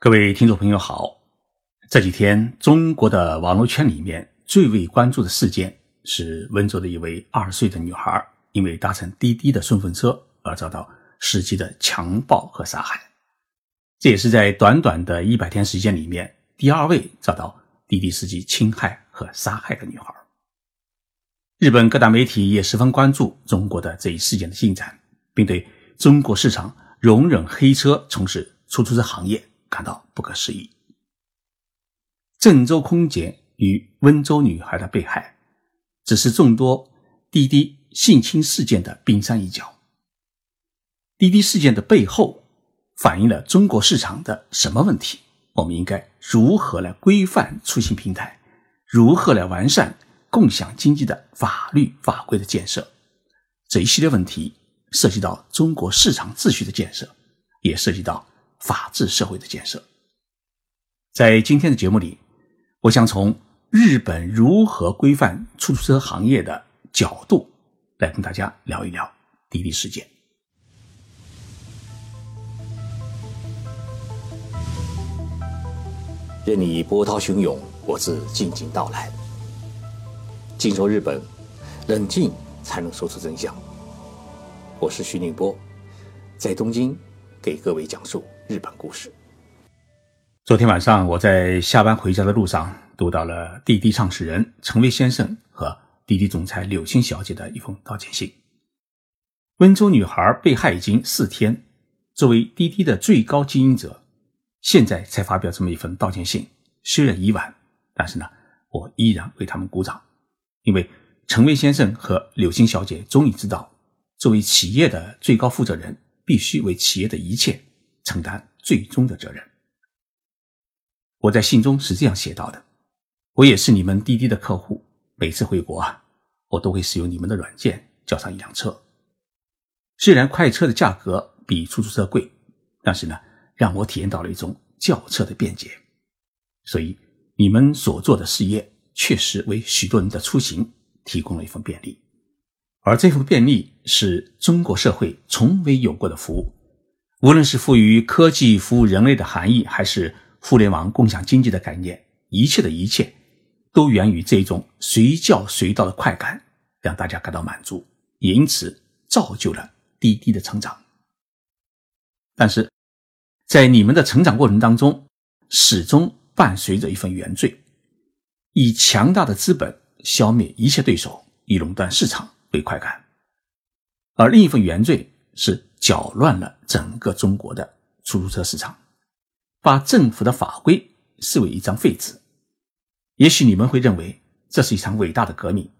各位听众朋友好，这几天中国的网络圈里面最为关注的事件是温州的一位二十岁的女孩，因为搭乘滴滴的顺风车而遭到司机的强暴和杀害。这也是在短短的一百天时间里面第二位遭到滴滴司机侵害和杀害的女孩。日本各大媒体也十分关注中国的这一事件的进展，并对中国市场容忍黑车从事出租车行业。感到不可思议。郑州空姐与温州女孩的被害，只是众多滴滴性侵事件的冰山一角。滴滴事件的背后，反映了中国市场的什么问题？我们应该如何来规范出行平台？如何来完善共享经济的法律法规的建设？这一系列问题涉及到中国市场秩序的建设，也涉及到。法治社会的建设，在今天的节目里，我想从日本如何规范出租车行业的角度来跟大家聊一聊滴滴事件。任你波涛汹涌，我自静静到来。静说日本，冷静才能说出真相。我是徐宁波，在东京给各位讲述。日本故事。昨天晚上，我在下班回家的路上，读到了滴滴创始人陈威先生和滴滴总裁柳青小姐的一封道歉信。温州女孩被害已经四天，作为滴滴的最高经营者，现在才发表这么一份道歉信，虽然已晚，但是呢，我依然为他们鼓掌，因为陈威先生和柳青小姐终于知道，作为企业的最高负责人，必须为企业的一切。承担最终的责任。我在信中是这样写到的：我也是你们滴滴的客户，每次回国啊，我都会使用你们的软件叫上一辆车。虽然快车的价格比出租车贵，但是呢，让我体验到了一种轿车的便捷。所以，你们所做的事业确实为许多人的出行提供了一份便利，而这份便利是中国社会从未有过的服务。无论是赋予科技服务人类的含义，还是互联网共享经济的概念，一切的一切，都源于这种随叫随到的快感，让大家感到满足，也因此造就了滴滴的成长。但是，在你们的成长过程当中，始终伴随着一份原罪，以强大的资本消灭一切对手，以垄断市场为快感，而另一份原罪是。搅乱了整个中国的出租车市场，把政府的法规视为一张废纸。也许你们会认为这是一场伟大的革命，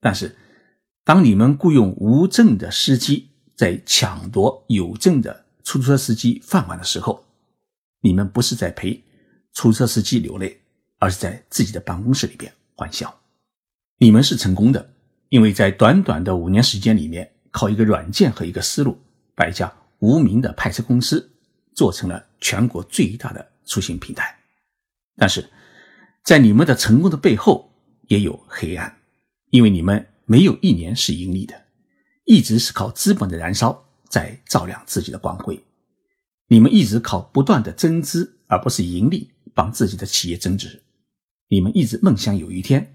但是当你们雇佣无证的司机在抢夺有证的出租车司机饭碗的时候，你们不是在陪出租车司机流泪，而是在自己的办公室里边欢笑。你们是成功的，因为在短短的五年时间里面，靠一个软件和一个思路。把一家无名的派车公司做成了全国最大的出行平台，但是，在你们的成功的背后也有黑暗，因为你们没有一年是盈利的，一直是靠资本的燃烧在照亮自己的光辉。你们一直靠不断的增资，而不是盈利，帮自己的企业增值。你们一直梦想有一天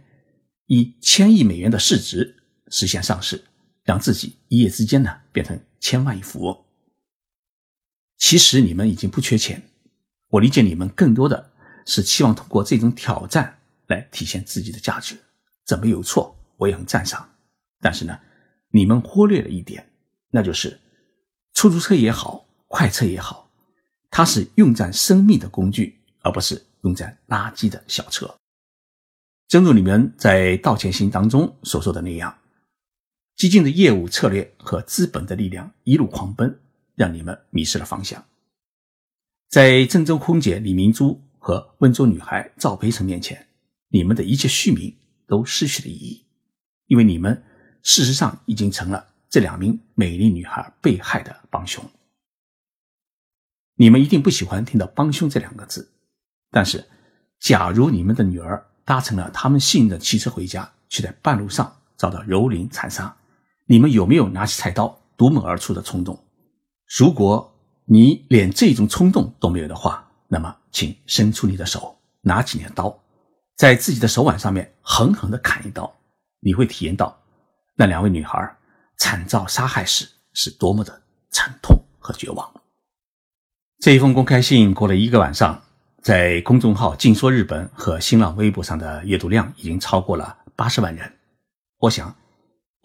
以千亿美元的市值实现上市，让自己一夜之间呢变成。千万亿富翁，其实你们已经不缺钱。我理解你们更多的是期望通过这种挑战来体现自己的价值，这没有错，我也很赞赏。但是呢，你们忽略了一点，那就是出租车也好，快车也好，它是用在生命的工具，而不是用在垃圾的小车。正如你们在道歉信当中所说的那样。激进的业务策略和资本的力量一路狂奔，让你们迷失了方向。在郑州空姐李明珠和温州女孩赵培成面前，你们的一切虚名都失去了意义，因为你们事实上已经成了这两名美丽女孩被害的帮凶。你们一定不喜欢听到“帮凶”这两个字，但是，假如你们的女儿搭乘了他们信任的汽车回家，却在半路上遭到蹂躏残杀，你们有没有拿起菜刀夺门而出的冲动？如果你连这种冲动都没有的话，那么请伸出你的手，拿起你的刀，在自己的手腕上面狠狠地砍一刀，你会体验到那两位女孩惨遭杀害时是多么的惨痛和绝望。这一封公开信过了一个晚上，在公众号“静说日本”和新浪微博上的阅读量已经超过了八十万人。我想，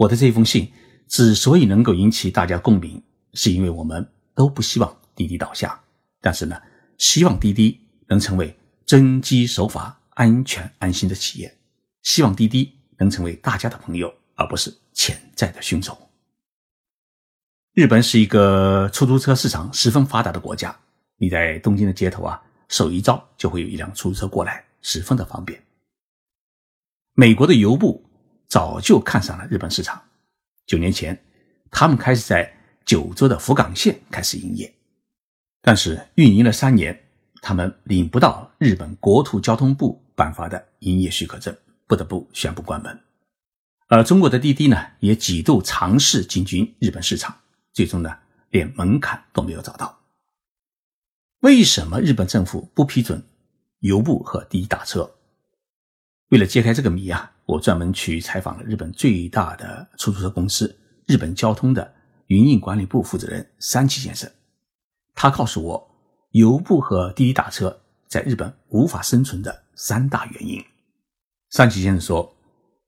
我的这封信之所以能够引起大家共鸣，是因为我们都不希望滴滴倒下，但是呢，希望滴滴能成为遵纪守法、安全安心的企业，希望滴滴能成为大家的朋友，而不是潜在的凶手。日本是一个出租车市场十分发达的国家，你在东京的街头啊，手一招就会有一辆出租车过来，十分的方便。美国的油布早就看上了日本市场，九年前，他们开始在九州的福冈县开始营业，但是运营了三年，他们领不到日本国土交通部颁发的营业许可证，不得不宣布关门。而中国的滴滴呢，也几度尝试进军日本市场。最终呢，连门槛都没有找到。为什么日本政府不批准油布和滴滴打车？为了揭开这个谜啊，我专门去采访了日本最大的出租车公司日本交通的营运管理部负责人山崎先生。他告诉我，油布和滴滴打车在日本无法生存的三大原因。山崎先生说，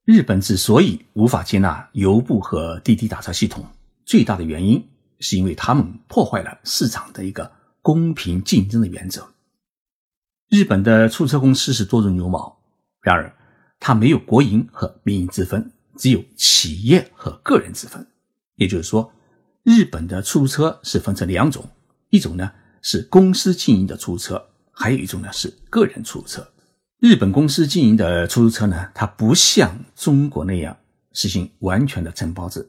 日本之所以无法接纳油布和滴滴打车系统。最大的原因是因为他们破坏了市场的一个公平竞争的原则。日本的出租车公司是多如牛毛，然而它没有国营和民营之分，只有企业和个人之分。也就是说，日本的出租车是分成两种：一种呢是公司经营的出租车，还有一种呢是个人出租车。日本公司经营的出租车呢，它不像中国那样实行完全的承包制。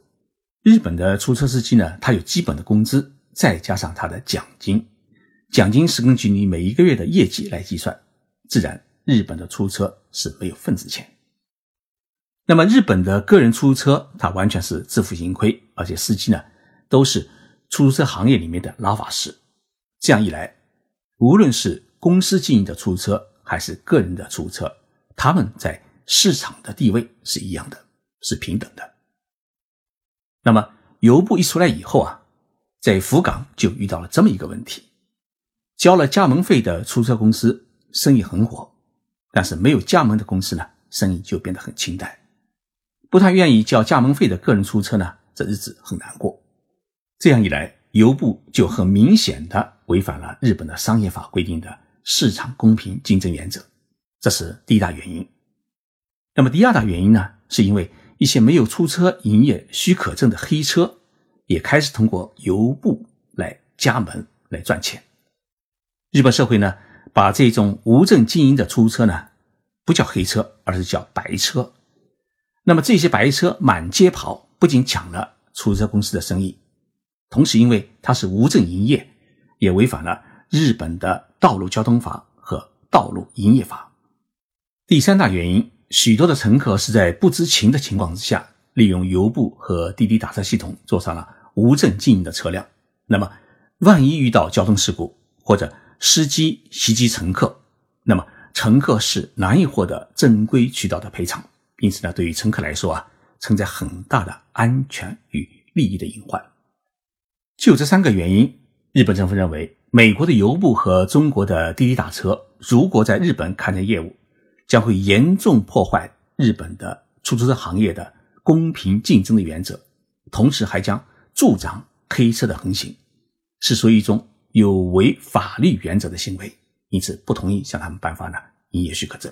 日本的出租车司机呢，他有基本的工资，再加上他的奖金，奖金是根据你每一个月的业绩来计算，自然日本的出租车是没有份子钱。那么日本的个人出租车，它完全是自负盈亏，而且司机呢都是出租车行业里面的老法师。这样一来，无论是公司经营的出租车，还是个人的出租车，他们在市场的地位是一样的，是平等的。那么油部一出来以后啊，在福冈就遇到了这么一个问题：交了加盟费的出租车公司生意很火，但是没有加盟的公司呢，生意就变得很清淡。不太愿意交加盟费的个人出车呢，这日子很难过。这样一来，油布就很明显的违反了日本的商业法规定的市场公平竞争原则，这是第一大原因。那么第二大原因呢，是因为。一些没有出车营业许可证的黑车，也开始通过油布来加盟来赚钱。日本社会呢，把这种无证经营的出租车呢，不叫黑车，而是叫白车。那么这些白车满街跑，不仅抢了出租车公司的生意，同时因为它是无证营业，也违反了日本的道路交通法和道路营业法。第三大原因。许多的乘客是在不知情的情况之下，利用油布和滴滴打车系统坐上了无证经营的车辆。那么，万一遇到交通事故或者司机袭击乘客，那么乘客是难以获得正规渠道的赔偿。因此呢，对于乘客来说啊，存在很大的安全与利益的隐患。就这三个原因，日本政府认为，美国的油布和中国的滴滴打车如果在日本开展业务，将会严重破坏日本的出租车行业的公平竞争的原则，同时还将助长黑车的横行，是属于一种有违法律原则的行为，因此不同意向他们颁发呢营业许可证。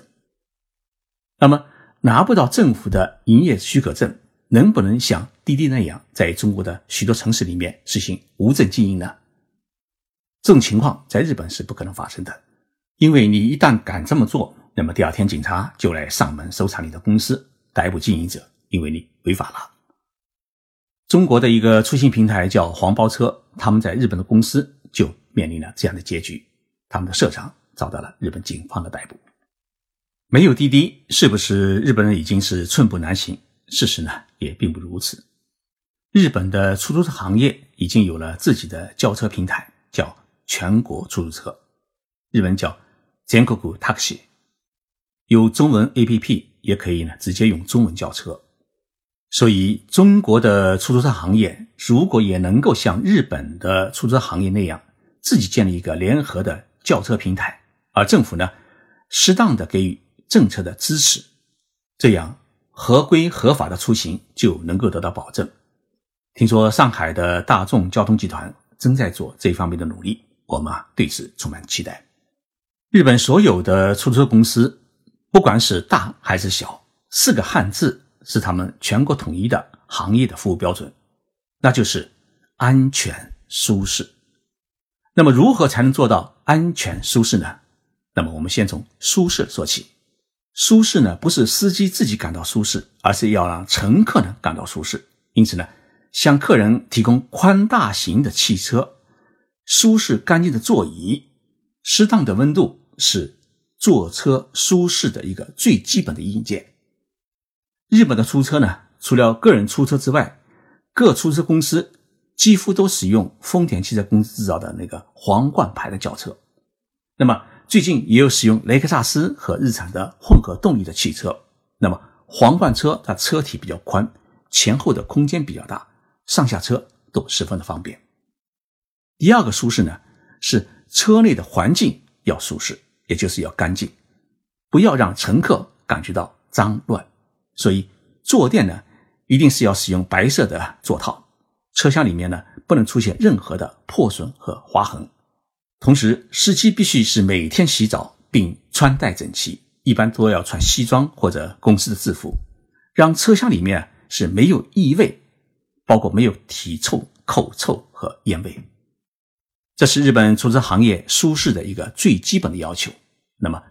那么拿不到政府的营业许可证，能不能像滴滴那样在中国的许多城市里面实行无证经营呢？这种情况在日本是不可能发生的，因为你一旦敢这么做。那么第二天，警察就来上门搜查你的公司，逮捕经营者，因为你违法了。中国的一个出行平台叫黄包车，他们在日本的公司就面临了这样的结局，他们的社长遭到了日本警方的逮捕。没有滴滴，是不是日本人已经是寸步难行？事实呢，也并不如此。日本的出租车行业已经有了自己的交车平台，叫全国出租车。日文叫 Zenkoku Taxi，有中文 APP 也可以呢，直接用中文叫车。所以，中国的出租车行业如果也能够像日本的出租车行业那样，自己建立一个联合的叫车平台，而政府呢，适当的给予政策的支持，这样合规合法的出行就能够得到保证。听说上海的大众交通集团正在做这方面的努力，我们啊对此充满期待。日本所有的出租车公司，不管是大还是小，四个汉字。是他们全国统一的行业的服务标准，那就是安全舒适。那么，如何才能做到安全舒适呢？那么，我们先从舒适说起。舒适呢，不是司机自己感到舒适，而是要让乘客呢感到舒适。因此呢，向客人提供宽大型的汽车、舒适干净的座椅、适当的温度，是坐车舒适的一个最基本的硬件。日本的出租车呢，除了个人出租车之外，各出租车公司几乎都使用丰田汽车公司制造的那个皇冠牌的轿车。那么最近也有使用雷克萨斯和日产的混合动力的汽车。那么皇冠车它车体比较宽，前后的空间比较大，上下车都十分的方便。第二个舒适呢，是车内的环境要舒适，也就是要干净，不要让乘客感觉到脏乱。所以坐垫呢，一定是要使用白色的座套，车厢里面呢不能出现任何的破损和划痕。同时，司机必须是每天洗澡并穿戴整齐，一般都要穿西装或者公司的制服，让车厢里面是没有异味，包括没有体臭、口臭和烟味。这是日本出租车行业舒适的一个最基本的要求。那么，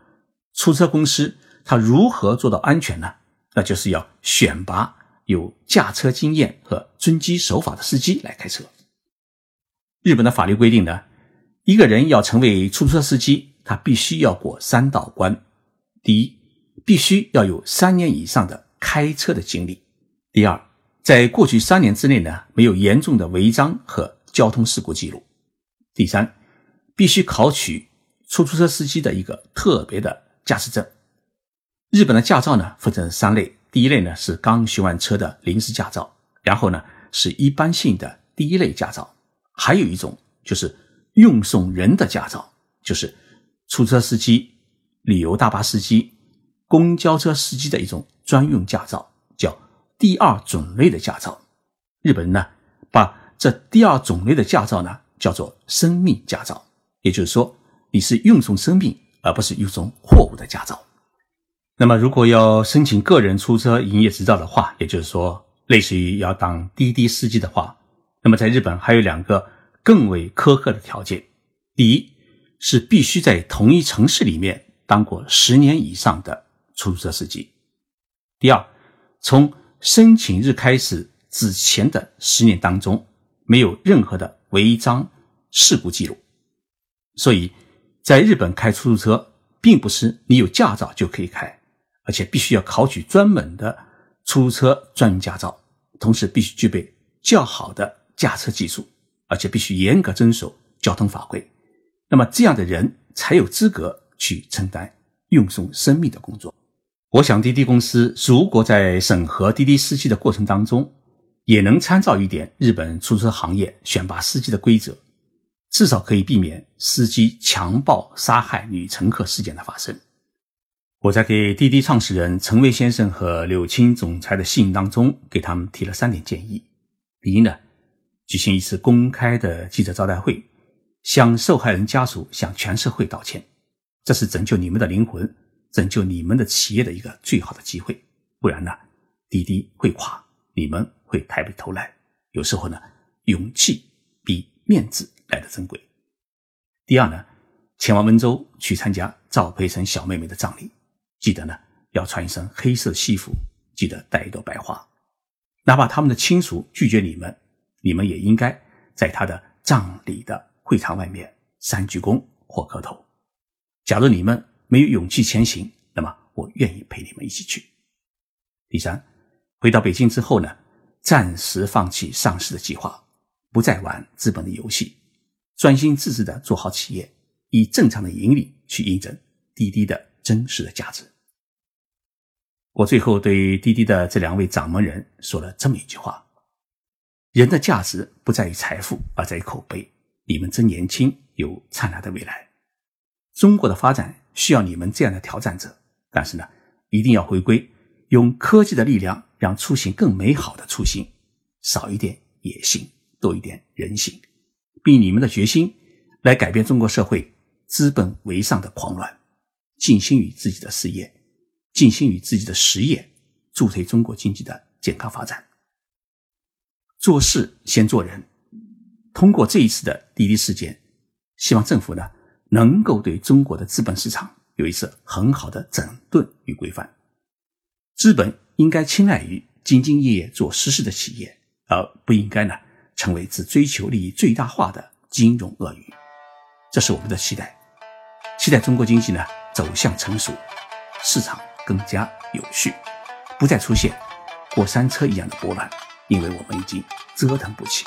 出租车公司它如何做到安全呢？那就是要选拔有驾车经验和遵纪守法的司机来开车。日本的法律规定呢，一个人要成为出租车司机，他必须要过三道关：第一，必须要有三年以上的开车的经历；第二，在过去三年之内呢，没有严重的违章和交通事故记录；第三，必须考取出租车司机的一个特别的驾驶证。日本的驾照呢分成三类，第一类呢是刚学完车的临时驾照，然后呢是一般性的第一类驾照，还有一种就是运送人的驾照，就是出租车司机、旅游大巴司机、公交车司机的一种专用驾照，叫第二种类的驾照。日本人呢把这第二种类的驾照呢叫做生命驾照，也就是说你是运送生命而不是运送货物的驾照。那么，如果要申请个人出租车营业执照的话，也就是说，类似于要当滴滴司机的话，那么在日本还有两个更为苛刻的条件：第一，是必须在同一城市里面当过十年以上的出租车司机；第二，从申请日开始之前的十年当中，没有任何的违章事故记录。所以，在日本开出租车，并不是你有驾照就可以开。而且必须要考取专门的出租车专用驾照，同时必须具备较好的驾车技术，而且必须严格遵守交通法规。那么这样的人才有资格去承担运送生命的工作。我想滴滴公司如果在审核滴滴司机的过程当中，也能参照一点日本出租车行业选拔司机的规则，至少可以避免司机强暴杀害女乘客事件的发生。我在给滴滴创始人陈威先生和柳青总裁的信当中，给他们提了三点建议。第一呢，举行一次公开的记者招待会，向受害人家属、向全社会道歉，这是拯救你们的灵魂、拯救你们的企业的一个最好的机会。不然呢，滴滴会垮，你们会抬不起头来。有时候呢，勇气比面子来的珍贵。第二呢，前往温州去参加赵培成小妹妹的葬礼。记得呢，要穿一身黑色西服，记得带一朵白花。哪怕他们的亲属拒绝你们，你们也应该在他的葬礼的会场外面三鞠躬或磕头。假如你们没有勇气前行，那么我愿意陪你们一起去。第三，回到北京之后呢，暂时放弃上市的计划，不再玩资本的游戏，专心致志的做好企业，以正常的盈利去印证滴滴的真实的价值。我最后对滴滴的这两位掌门人说了这么一句话：人的价值不在于财富，而在于口碑。你们真年轻，有灿烂的未来。中国的发展需要你们这样的挑战者，但是呢，一定要回归用科技的力量让出行更美好的初心，少一点野心，多一点人性，并你们的决心来改变中国社会资本为上的狂乱，尽心于自己的事业，尽心于自己的实业，助推中国经济的健康发展。做事先做人。通过这一次的滴滴事件，希望政府呢能够对中国的资本市场有一次很好的整顿与规范。资本应该青睐于兢兢业业做实事的企业，而不应该呢成为只追求利益最大化的金融鳄鱼。这是我们的期待，期待中国经济呢走向成熟，市场更加有序，不再出现过山车一样的波澜，因为我们已经折腾不起。